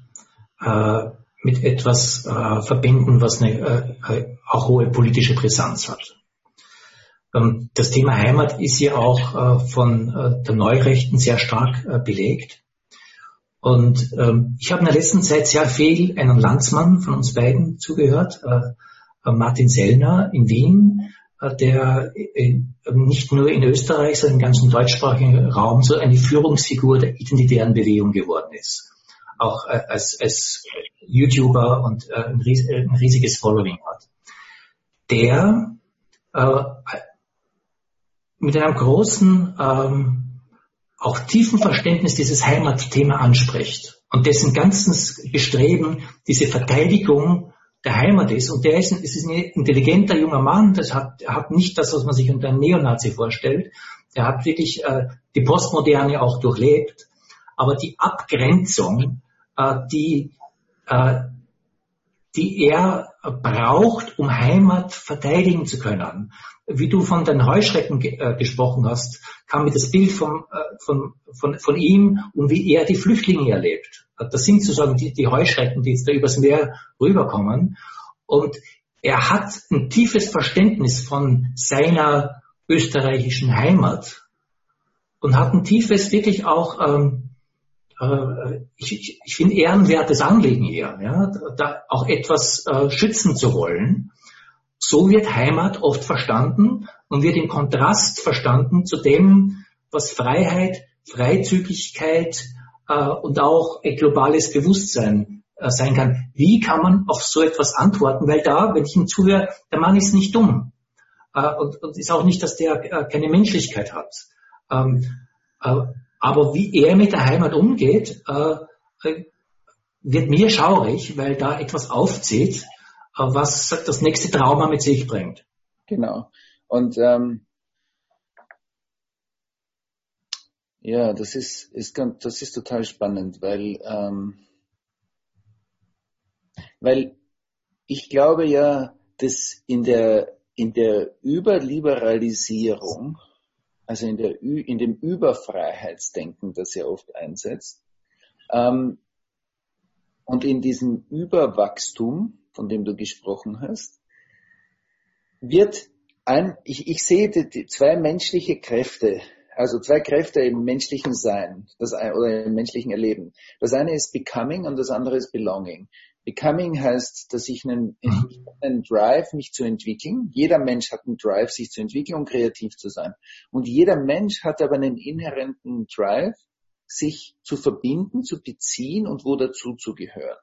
Speaker 1: äh, mit etwas äh, verbinden, was eine auch hohe politische Brisanz hat. Ähm, das Thema Heimat ist ja auch von der Neurechten sehr stark belegt. Und ähm, ich habe in der letzten Zeit sehr viel einem Landsmann von uns beiden zugehört, äh, äh Martin Sellner in Wien, äh, der äh, nicht nur in Österreich, sondern im ganzen deutschsprachigen Raum so eine Führungsfigur der identitären Bewegung geworden ist. Auch äh, als, als YouTuber und äh, ein, ries ein, riesiges Following hat. Der mit einem großen ähm, auch tiefen Verständnis dieses Heimatthema anspricht und dessen ganzes Bestreben diese Verteidigung der Heimat ist. Und der ist, ein, ist ein intelligenter junger Mann, das hat, hat nicht das, was man sich unter einem Neonazi vorstellt. Der hat wirklich äh, die Postmoderne auch durchlebt. Aber die Abgrenzung, äh, die, äh, die er braucht, um Heimat verteidigen zu können, wie du von den Heuschrecken äh, gesprochen hast, kam mir das Bild vom, äh, von, von, von ihm und wie er die Flüchtlinge erlebt. Das sind sozusagen die, die Heuschrecken, die jetzt da übers Meer rüberkommen. Und er hat ein tiefes Verständnis von seiner österreichischen Heimat und hat ein tiefes, wirklich auch, ähm, äh, ich, ich, finde, ehrenwertes Anliegen hier, ja, da auch etwas äh, schützen zu wollen. So wird Heimat oft verstanden und wird im Kontrast verstanden zu dem, was Freiheit, Freizügigkeit äh, und auch ein globales Bewusstsein sein kann. Wie kann man auf so etwas antworten? Weil da, wenn ich ihm zuhöre, der Mann ist nicht dumm und, und ist auch nicht, dass der keine Menschlichkeit hat. Ähm, äh, aber wie er mit der Heimat umgeht, äh, wird mir schaurig, weil da etwas aufzieht, was das nächste Trauma mit sich bringt.
Speaker 2: Genau. Und ähm, ja, das ist, ist ganz, das ist total spannend, weil ähm, weil ich glaube ja, dass in der in der Überliberalisierung, also in der in dem Überfreiheitsdenken, das ja oft einsetzt, ähm, und in diesem Überwachstum, von dem du gesprochen hast, wird ein, ich, ich sehe die, die zwei menschliche Kräfte, also zwei Kräfte im menschlichen Sein das, oder im menschlichen Erleben. Das eine ist Becoming und das andere ist Belonging. Becoming heißt, dass ich einen, mhm. einen Drive, mich zu entwickeln. Jeder Mensch hat einen Drive, sich zu entwickeln und kreativ zu sein. Und jeder Mensch hat aber einen inhärenten Drive, sich zu verbinden, zu beziehen und wo dazu zu gehören.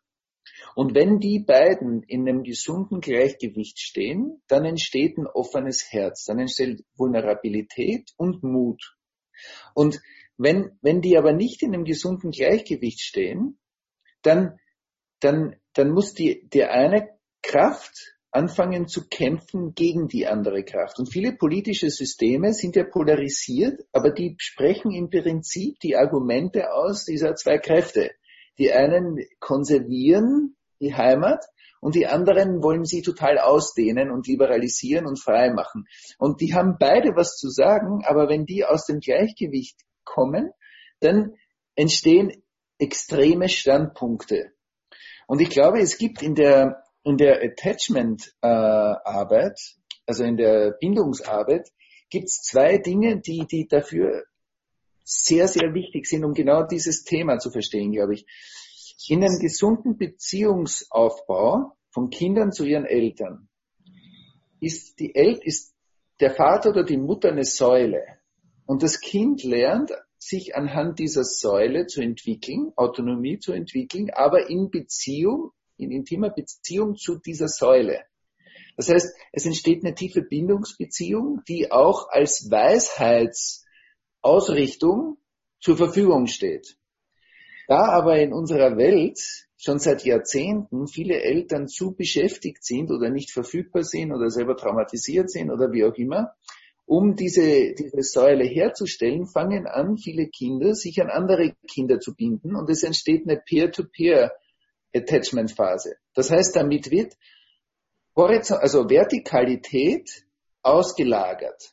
Speaker 2: Und wenn die beiden in einem gesunden Gleichgewicht stehen, dann entsteht ein offenes Herz, dann entsteht Vulnerabilität und Mut. Und wenn, wenn die aber nicht in einem gesunden Gleichgewicht stehen, dann, dann, dann muss die, die eine Kraft anfangen zu kämpfen gegen die andere Kraft. Und viele politische Systeme sind ja polarisiert, aber die sprechen im Prinzip die Argumente aus dieser zwei Kräfte. Die einen konservieren die Heimat und die anderen wollen sie total ausdehnen und liberalisieren und frei machen. Und die haben beide was zu sagen, aber wenn die aus dem Gleichgewicht kommen, dann entstehen extreme Standpunkte. Und ich glaube, es gibt in der, in der Attachment-Arbeit, äh, also in der Bindungsarbeit, gibt es zwei Dinge, die, die dafür sehr, sehr wichtig sind, um genau dieses Thema zu verstehen, glaube ich. In einem gesunden Beziehungsaufbau von Kindern zu ihren Eltern ist die El ist der Vater oder die Mutter eine Säule. Und das Kind lernt, sich anhand dieser Säule zu entwickeln, Autonomie zu entwickeln, aber in Beziehung, in intimer Beziehung zu dieser Säule. Das heißt, es entsteht eine tiefe Bindungsbeziehung, die auch als Weisheitsausrichtung zur Verfügung steht. Da aber in unserer Welt schon seit Jahrzehnten viele Eltern zu beschäftigt sind oder nicht verfügbar sind oder selber traumatisiert sind oder wie auch immer, um diese, diese Säule herzustellen, fangen an, viele Kinder sich an andere Kinder zu binden und es entsteht eine Peer-to-Peer-Attachment-Phase. Das heißt, damit wird also Vertikalität ausgelagert.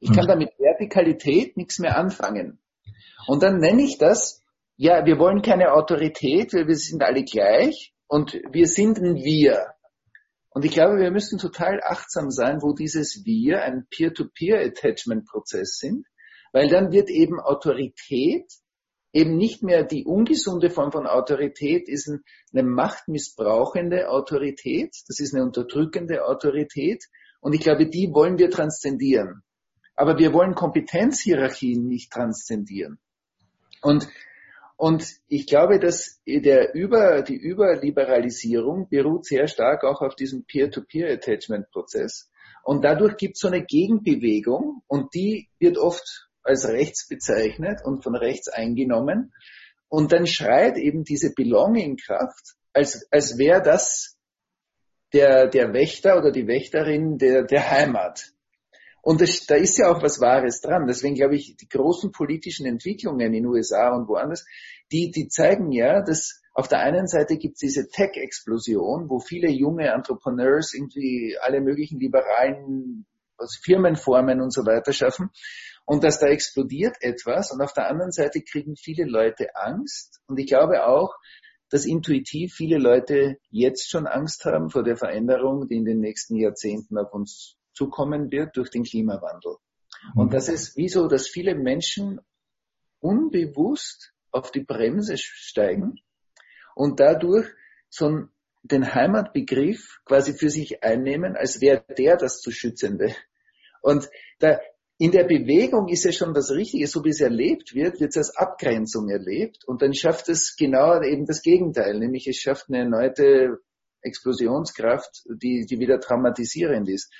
Speaker 2: Ich kann hm. damit Vertikalität nichts mehr anfangen. Und dann nenne ich das, ja, wir wollen keine Autorität, weil wir sind alle gleich und wir sind ein Wir. Und ich glaube, wir müssen total achtsam sein, wo dieses Wir ein Peer-to-Peer-Attachment-Prozess sind, weil dann wird eben Autorität eben nicht mehr die ungesunde Form von Autorität ist eine machtmissbrauchende Autorität, das ist eine unterdrückende Autorität und ich glaube, die wollen wir transzendieren. Aber wir wollen Kompetenzhierarchien nicht transzendieren. Und, und ich glaube, dass der Über, die Überliberalisierung beruht sehr stark auch auf diesem Peer-to-Peer-Attachment-Prozess. Und dadurch gibt es so eine Gegenbewegung und die wird oft als rechts bezeichnet und von rechts eingenommen. Und dann schreit eben diese Belonging-Kraft, als, als wäre das der, der Wächter oder die Wächterin der, der Heimat. Und das, da ist ja auch was Wahres dran. Deswegen glaube ich, die großen politischen Entwicklungen in USA und woanders, die, die zeigen ja, dass auf der einen Seite gibt es diese Tech-Explosion, wo viele junge Entrepreneurs irgendwie alle möglichen liberalen Firmenformen und so weiter schaffen. Und dass da explodiert etwas. Und auf der anderen Seite kriegen viele Leute Angst. Und ich glaube auch, dass intuitiv viele Leute jetzt schon Angst haben vor der Veränderung, die in den nächsten Jahrzehnten auf uns zukommen wird durch den Klimawandel. Mhm. Und das ist wie so, dass viele Menschen unbewusst auf die Bremse steigen und dadurch so den Heimatbegriff quasi für sich einnehmen, als wäre der das zu Schützende. Und da, in der Bewegung ist ja schon das Richtige, so wie es erlebt wird, wird es als Abgrenzung erlebt und dann schafft es genau eben das Gegenteil, nämlich es schafft eine erneute Explosionskraft, die, die wieder traumatisierend ist.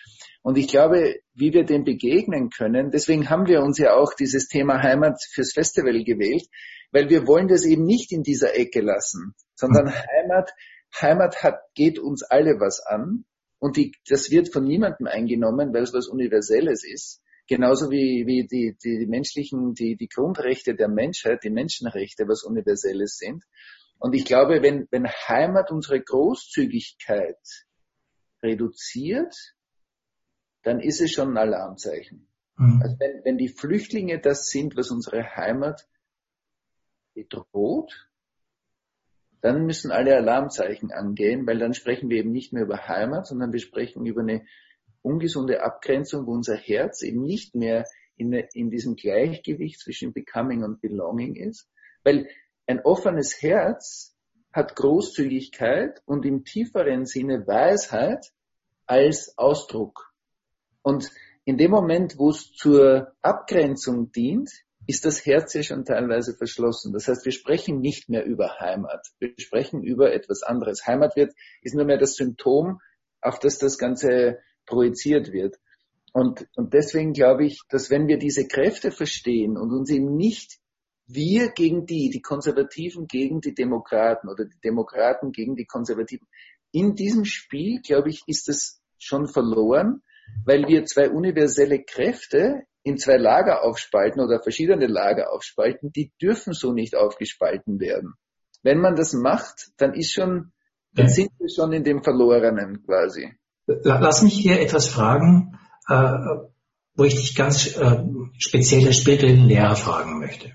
Speaker 2: Und ich glaube, wie wir dem begegnen können, deswegen haben wir uns ja auch dieses Thema Heimat fürs Festival gewählt, weil wir wollen das eben nicht in dieser Ecke lassen, sondern Heimat, Heimat hat, geht uns alle was an und die, das wird von niemandem eingenommen, weil es was Universelles ist genauso wie, wie die, die, die menschlichen, die, die Grundrechte der Menschheit, die Menschenrechte, was Universelles sind. Und ich glaube, wenn, wenn Heimat unsere Großzügigkeit reduziert, dann ist es schon ein Alarmzeichen. Mhm. Also wenn, wenn die Flüchtlinge das sind, was unsere Heimat bedroht, dann müssen alle Alarmzeichen angehen, weil dann sprechen wir eben nicht mehr über Heimat, sondern wir sprechen über eine ungesunde Abgrenzung, wo unser Herz eben nicht mehr in, in diesem Gleichgewicht zwischen Becoming und Belonging ist. Weil ein offenes Herz hat Großzügigkeit und im tieferen Sinne Weisheit als Ausdruck. Und in dem Moment, wo es zur Abgrenzung dient, ist das Herz ja schon teilweise verschlossen. Das heißt, wir sprechen nicht mehr über Heimat. Wir sprechen über etwas anderes. Heimat wird, ist nur mehr das Symptom, auf das das Ganze projiziert wird. Und, und deswegen glaube ich, dass wenn wir diese Kräfte verstehen und uns eben nicht wir gegen die, die Konservativen gegen die Demokraten oder die Demokraten gegen die Konservativen, in diesem Spiel, glaube ich, ist es schon verloren, weil wir zwei universelle Kräfte in zwei Lager aufspalten oder verschiedene Lager aufspalten, die dürfen so nicht aufgespalten werden. Wenn man das macht, dann ist schon, dann sind wir schon in dem Verlorenen quasi.
Speaker 1: Lass mich hier etwas fragen, äh, wo ich dich ganz äh, speziell als spirituellen Lehrer fragen möchte.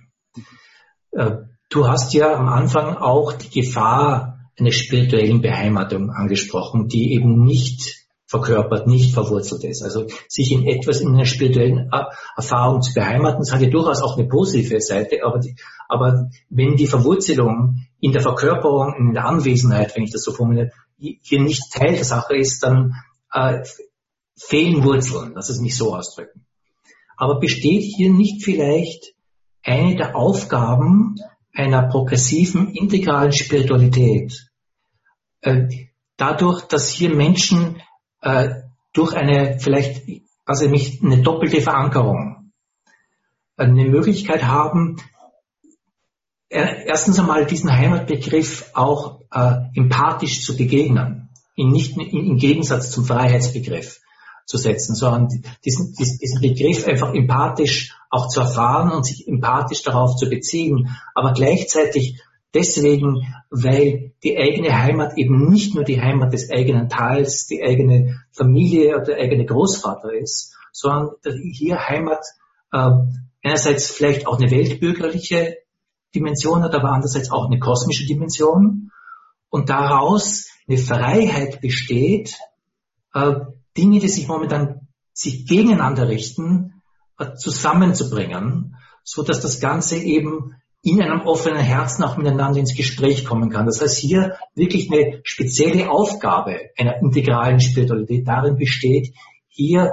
Speaker 1: Äh, du hast ja am Anfang auch die Gefahr einer spirituellen Beheimatung angesprochen, die eben nicht verkörpert, nicht verwurzelt ist. Also sich in etwas, in einer spirituellen Erfahrung zu beheimaten, das hat ja durchaus auch eine positive Seite, aber, die, aber wenn die Verwurzelung in der Verkörperung, in der Anwesenheit, wenn ich das so formuliere, hier nicht Teil der Sache ist, dann äh, fehlen Wurzeln, lass es mich so ausdrücken. Aber besteht hier nicht vielleicht eine der Aufgaben einer progressiven, integralen Spiritualität, äh, dadurch, dass hier Menschen äh, durch eine vielleicht, also nicht eine doppelte Verankerung, eine Möglichkeit haben, äh, erstens einmal diesen Heimatbegriff auch äh, empathisch zu begegnen, ihn nicht im Gegensatz zum Freiheitsbegriff zu setzen, sondern diesen, diesen Begriff einfach empathisch auch zu erfahren und sich empathisch darauf zu beziehen, aber gleichzeitig deswegen, weil die eigene Heimat eben nicht nur die Heimat des eigenen Tals, die eigene Familie oder der eigene Großvater ist, sondern hier Heimat äh, einerseits vielleicht auch eine weltbürgerliche Dimension hat, aber andererseits auch eine kosmische Dimension und daraus eine Freiheit besteht, äh, Dinge, die sich momentan sich gegeneinander richten, zusammenzubringen, so dass das Ganze eben in einem offenen Herzen auch miteinander ins Gespräch kommen kann. Das heißt, hier wirklich eine spezielle Aufgabe einer integralen Spiritualität darin besteht, hier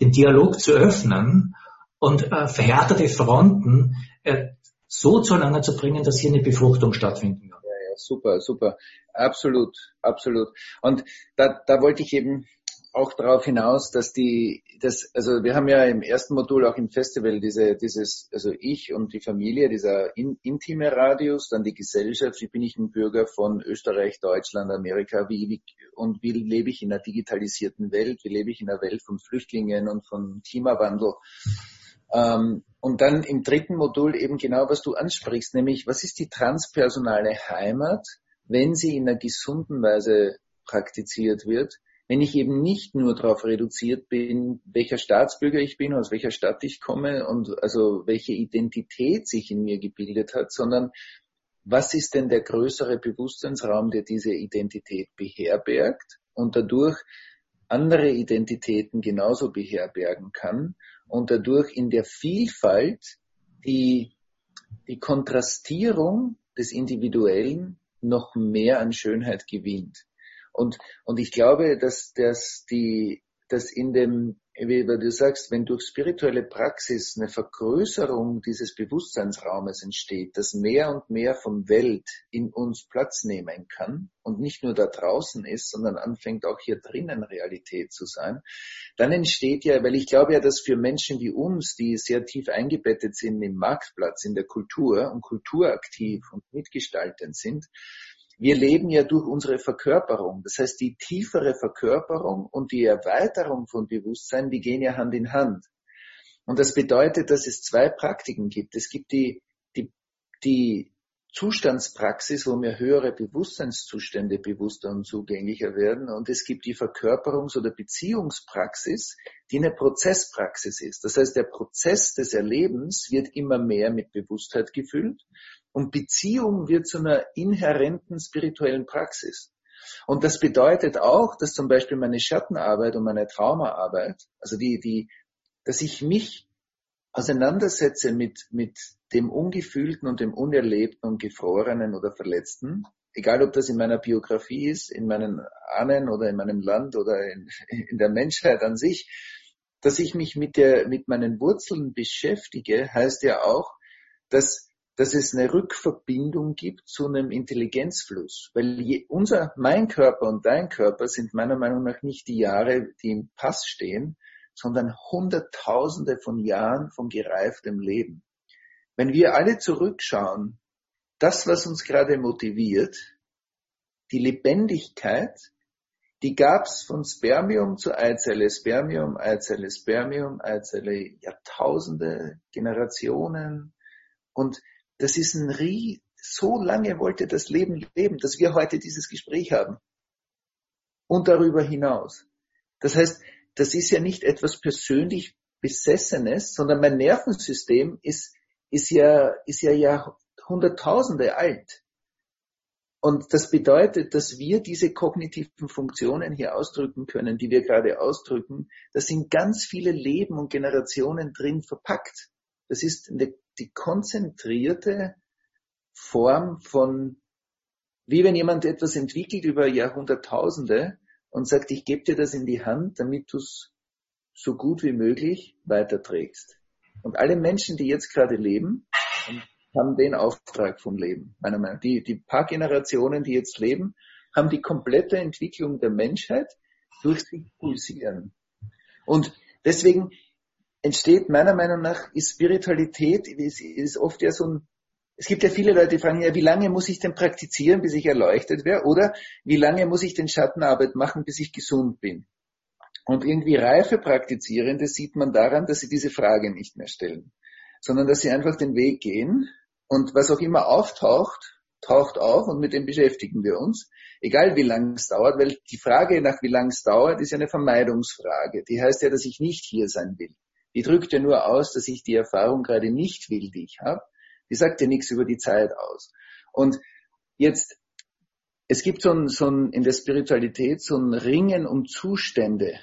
Speaker 1: den Dialog zu öffnen und äh, verhärtete Fronten äh, so zueinander zu bringen, dass hier eine Befruchtung stattfinden kann.
Speaker 2: Ja, ja, super, super. Absolut, absolut. Und da, da wollte ich eben auch darauf hinaus, dass die, das, also wir haben ja im ersten Modul auch im Festival diese, dieses, also ich und die Familie, dieser in, intime Radius, dann die Gesellschaft, wie bin ich ein Bürger von Österreich, Deutschland, Amerika, wie, wie und wie lebe ich in einer digitalisierten Welt, wie lebe ich in einer Welt von Flüchtlingen und von Klimawandel. Ähm, und dann im dritten Modul eben genau, was du ansprichst, nämlich was ist die transpersonale Heimat, wenn sie in einer gesunden Weise praktiziert wird, wenn ich eben nicht nur darauf reduziert bin, welcher Staatsbürger ich bin, aus welcher Stadt ich komme und also welche Identität sich in mir gebildet hat, sondern was ist denn der größere Bewusstseinsraum, der diese Identität beherbergt und dadurch andere Identitäten genauso beherbergen kann und dadurch in der Vielfalt die, die Kontrastierung des Individuellen noch mehr an Schönheit gewinnt. Und, und ich glaube, dass, dass die, dass in dem, wie du sagst, wenn durch spirituelle Praxis eine Vergrößerung dieses Bewusstseinsraumes entsteht, dass mehr und mehr von Welt in uns Platz nehmen kann und nicht nur da draußen ist, sondern anfängt auch hier drinnen Realität zu sein, dann entsteht ja, weil ich glaube ja, dass für Menschen wie uns, die sehr tief eingebettet sind im Marktplatz, in der Kultur und kulturaktiv und mitgestaltend sind, wir leben ja durch unsere Verkörperung. Das heißt, die tiefere Verkörperung und die Erweiterung von Bewusstsein, die gehen ja Hand in Hand. Und das bedeutet, dass es zwei Praktiken gibt. Es gibt die, die, die Zustandspraxis, wo mir höhere Bewusstseinszustände bewusster und zugänglicher werden. Und es gibt die Verkörperungs- oder Beziehungspraxis, die eine Prozesspraxis ist. Das heißt, der Prozess des Erlebens wird immer mehr mit Bewusstheit gefüllt und Beziehung wird zu einer inhärenten spirituellen Praxis. Und das bedeutet auch, dass zum Beispiel meine Schattenarbeit und meine Traumaarbeit, also die, die, dass ich mich auseinandersetze mit, mit dem Ungefühlten und dem Unerlebten und Gefrorenen oder Verletzten, egal ob das in meiner Biografie ist, in meinen Ahnen oder in meinem Land oder in, in der Menschheit an sich, dass ich mich mit der, mit meinen Wurzeln beschäftige, heißt ja auch, dass dass es eine Rückverbindung gibt zu einem Intelligenzfluss. Weil je, unser, mein Körper und dein Körper sind meiner Meinung nach nicht die Jahre, die im Pass stehen, sondern Hunderttausende von Jahren von gereiftem Leben. Wenn wir alle zurückschauen, das, was uns gerade motiviert, die Lebendigkeit, die gab's von Spermium zu Eizelle, Spermium, Eizelle, Spermium, Eizelle, Jahrtausende, Generationen. Und das ist ein Rie so lange wollte das Leben leben, dass wir heute dieses Gespräch haben. Und darüber hinaus. Das heißt, das ist ja nicht etwas persönlich Besessenes, sondern mein Nervensystem ist, ist ja, ist ja Jahrhunderttausende alt. und das bedeutet, dass wir diese kognitiven Funktionen hier ausdrücken können, die wir gerade ausdrücken. Da sind ganz viele Leben und Generationen drin verpackt. Das ist eine, die konzentrierte Form von, wie wenn jemand etwas entwickelt über Jahrhunderttausende und sagt, ich gebe dir das in die Hand, damit du es so gut wie möglich weiterträgst. Und alle Menschen, die jetzt gerade leben, haben den Auftrag vom Leben, meiner Meinung nach. Die, die paar Generationen, die jetzt leben, haben die komplette Entwicklung der Menschheit durch sich pulsieren. Und deswegen entsteht meiner Meinung nach, ist Spiritualität, ist, ist oft ja so ein, es gibt ja viele Leute, die fragen, ja, wie lange muss ich denn praktizieren, bis ich erleuchtet wäre? Oder wie lange muss ich denn Schattenarbeit machen, bis ich gesund bin? Und irgendwie reife Praktizierende sieht man daran, dass sie diese Frage nicht mehr stellen, sondern dass sie einfach den Weg gehen und was auch immer auftaucht, taucht auf und mit dem beschäftigen wir uns, egal wie lange es dauert, weil die Frage nach wie lange es dauert, ist ja eine Vermeidungsfrage. Die heißt ja, dass ich nicht hier sein will. Die drückt ja nur aus, dass ich die Erfahrung gerade nicht will, die ich habe. Die sagt ja nichts über die Zeit aus. Und jetzt, es gibt so ein, so ein, in der Spiritualität so ein Ringen um Zustände.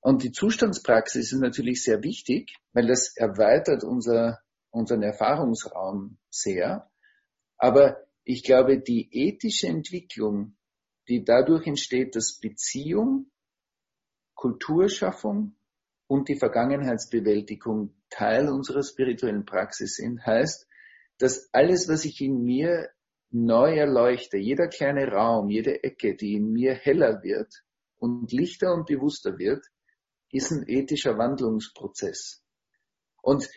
Speaker 2: Und die Zustandspraxis ist natürlich sehr wichtig, weil das erweitert unser unseren Erfahrungsraum sehr. Aber ich glaube, die ethische Entwicklung, die dadurch entsteht, dass Beziehung, Kulturschaffung und die Vergangenheitsbewältigung Teil unserer spirituellen Praxis sind, heißt, dass alles, was ich in mir neu erleuchte, jeder kleine Raum, jede Ecke, die in mir heller wird und lichter und bewusster wird, ist ein ethischer Wandlungsprozess. Und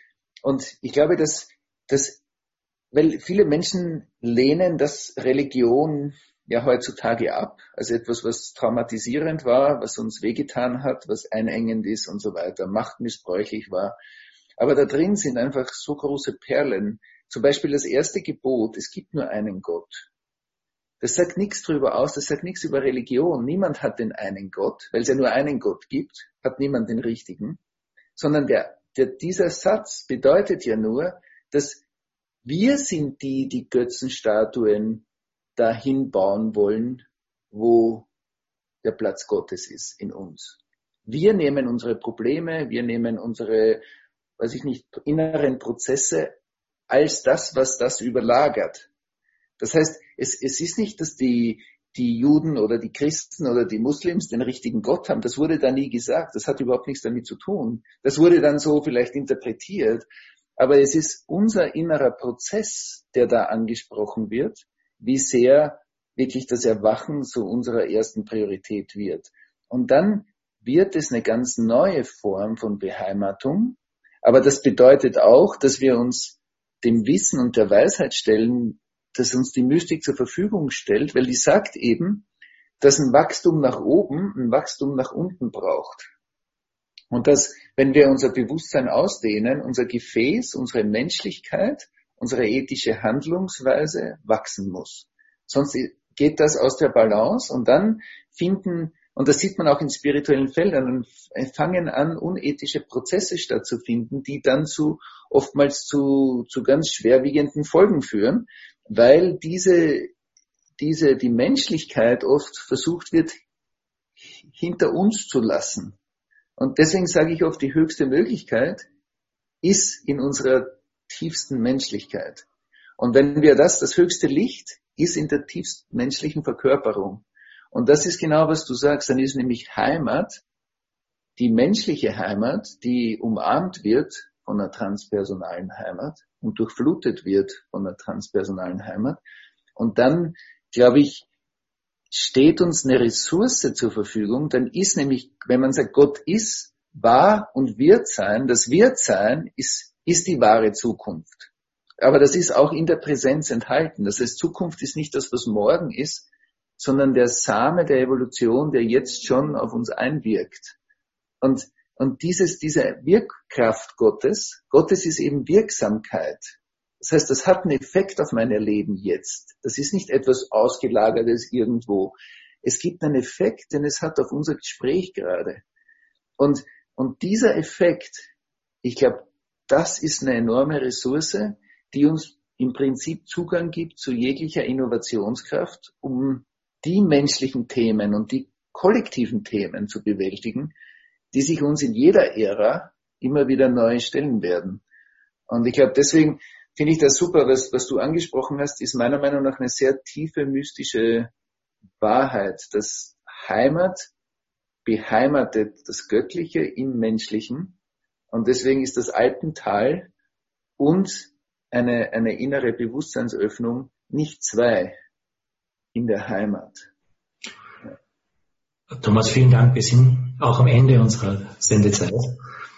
Speaker 2: und ich glaube, dass, dass weil viele Menschen lehnen das Religion ja heutzutage ab, also etwas, was traumatisierend war, was uns wehgetan hat, was einengend ist und so weiter, machtmissbräuchlich war. Aber da drin sind einfach so große Perlen. Zum Beispiel das erste Gebot, es gibt nur einen Gott. Das sagt nichts darüber aus, das sagt nichts über Religion. Niemand hat den einen Gott, weil es ja nur einen Gott gibt, hat niemand den richtigen, sondern der der, dieser Satz bedeutet ja nur, dass wir sind die, die Götzenstatuen dahin bauen wollen, wo der Platz Gottes ist in uns. Wir nehmen unsere Probleme, wir nehmen unsere, weiß ich nicht, inneren Prozesse als das, was das überlagert. Das heißt, es, es ist nicht, dass die, die Juden oder die Christen oder die Muslims den richtigen Gott haben. Das wurde da nie gesagt. Das hat überhaupt nichts damit zu tun. Das wurde dann so vielleicht interpretiert. Aber es ist unser innerer Prozess, der da angesprochen wird, wie sehr wirklich das Erwachen zu unserer ersten Priorität wird. Und dann wird es eine ganz neue Form von Beheimatung. Aber das bedeutet auch, dass wir uns dem Wissen und der Weisheit stellen, das uns die Mystik zur Verfügung stellt, weil die sagt eben, dass ein Wachstum nach oben ein Wachstum nach unten braucht. Und dass, wenn wir unser Bewusstsein ausdehnen, unser Gefäß, unsere Menschlichkeit, unsere ethische Handlungsweise wachsen muss. Sonst geht das aus der Balance und dann finden, und das sieht man auch in spirituellen Feldern, fangen an, unethische Prozesse stattzufinden, die dann zu oftmals zu, zu ganz schwerwiegenden Folgen führen, weil diese, diese, die Menschlichkeit oft versucht wird, hinter uns zu lassen. Und deswegen sage ich oft, die höchste Möglichkeit ist in unserer tiefsten Menschlichkeit. Und wenn wir das, das höchste Licht ist in der tiefsten menschlichen Verkörperung. Und das ist genau, was du sagst. Dann ist nämlich Heimat, die menschliche Heimat, die umarmt wird von einer transpersonalen Heimat und durchflutet wird von einer transpersonalen Heimat. Und dann, glaube ich, steht uns eine Ressource zur Verfügung, dann ist nämlich, wenn man sagt, Gott ist, wahr und wird sein, das wird sein ist, ist die wahre Zukunft. Aber das ist auch in der Präsenz enthalten. Das heißt, Zukunft ist nicht das, was morgen ist, sondern der Same der Evolution, der jetzt schon auf uns einwirkt. Und und dieses, diese Wirkkraft Gottes, Gottes ist eben Wirksamkeit. Das heißt, das hat einen Effekt auf mein Erleben jetzt. Das ist nicht etwas Ausgelagertes irgendwo. Es gibt einen Effekt, den es hat auf unser Gespräch gerade. Und, und dieser Effekt, ich glaube, das ist eine enorme Ressource, die uns im Prinzip Zugang gibt zu jeglicher Innovationskraft, um die menschlichen Themen und die kollektiven Themen zu bewältigen, die sich uns in jeder Ära immer wieder neu stellen werden. Und ich glaube, deswegen finde ich das super, was, was du angesprochen hast, ist meiner Meinung nach eine sehr tiefe mystische Wahrheit, dass Heimat beheimatet das Göttliche im Menschlichen. Und deswegen ist das Alpental und eine, eine innere Bewusstseinsöffnung nicht zwei in der Heimat.
Speaker 1: Thomas, vielen Dank. Wir sind auch am Ende unserer Sendezeit.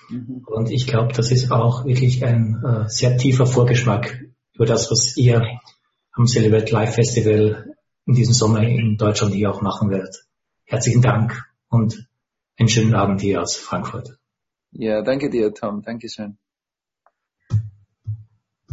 Speaker 1: Mhm. Und ich glaube, das ist auch wirklich ein äh, sehr tiefer Vorgeschmack über das, was ihr am Celebrate Live Festival in diesem Sommer in Deutschland hier auch machen werdet. Herzlichen Dank und einen schönen Abend hier aus Frankfurt.
Speaker 2: Ja, danke dir, Tom. Thank you, Dankeschön.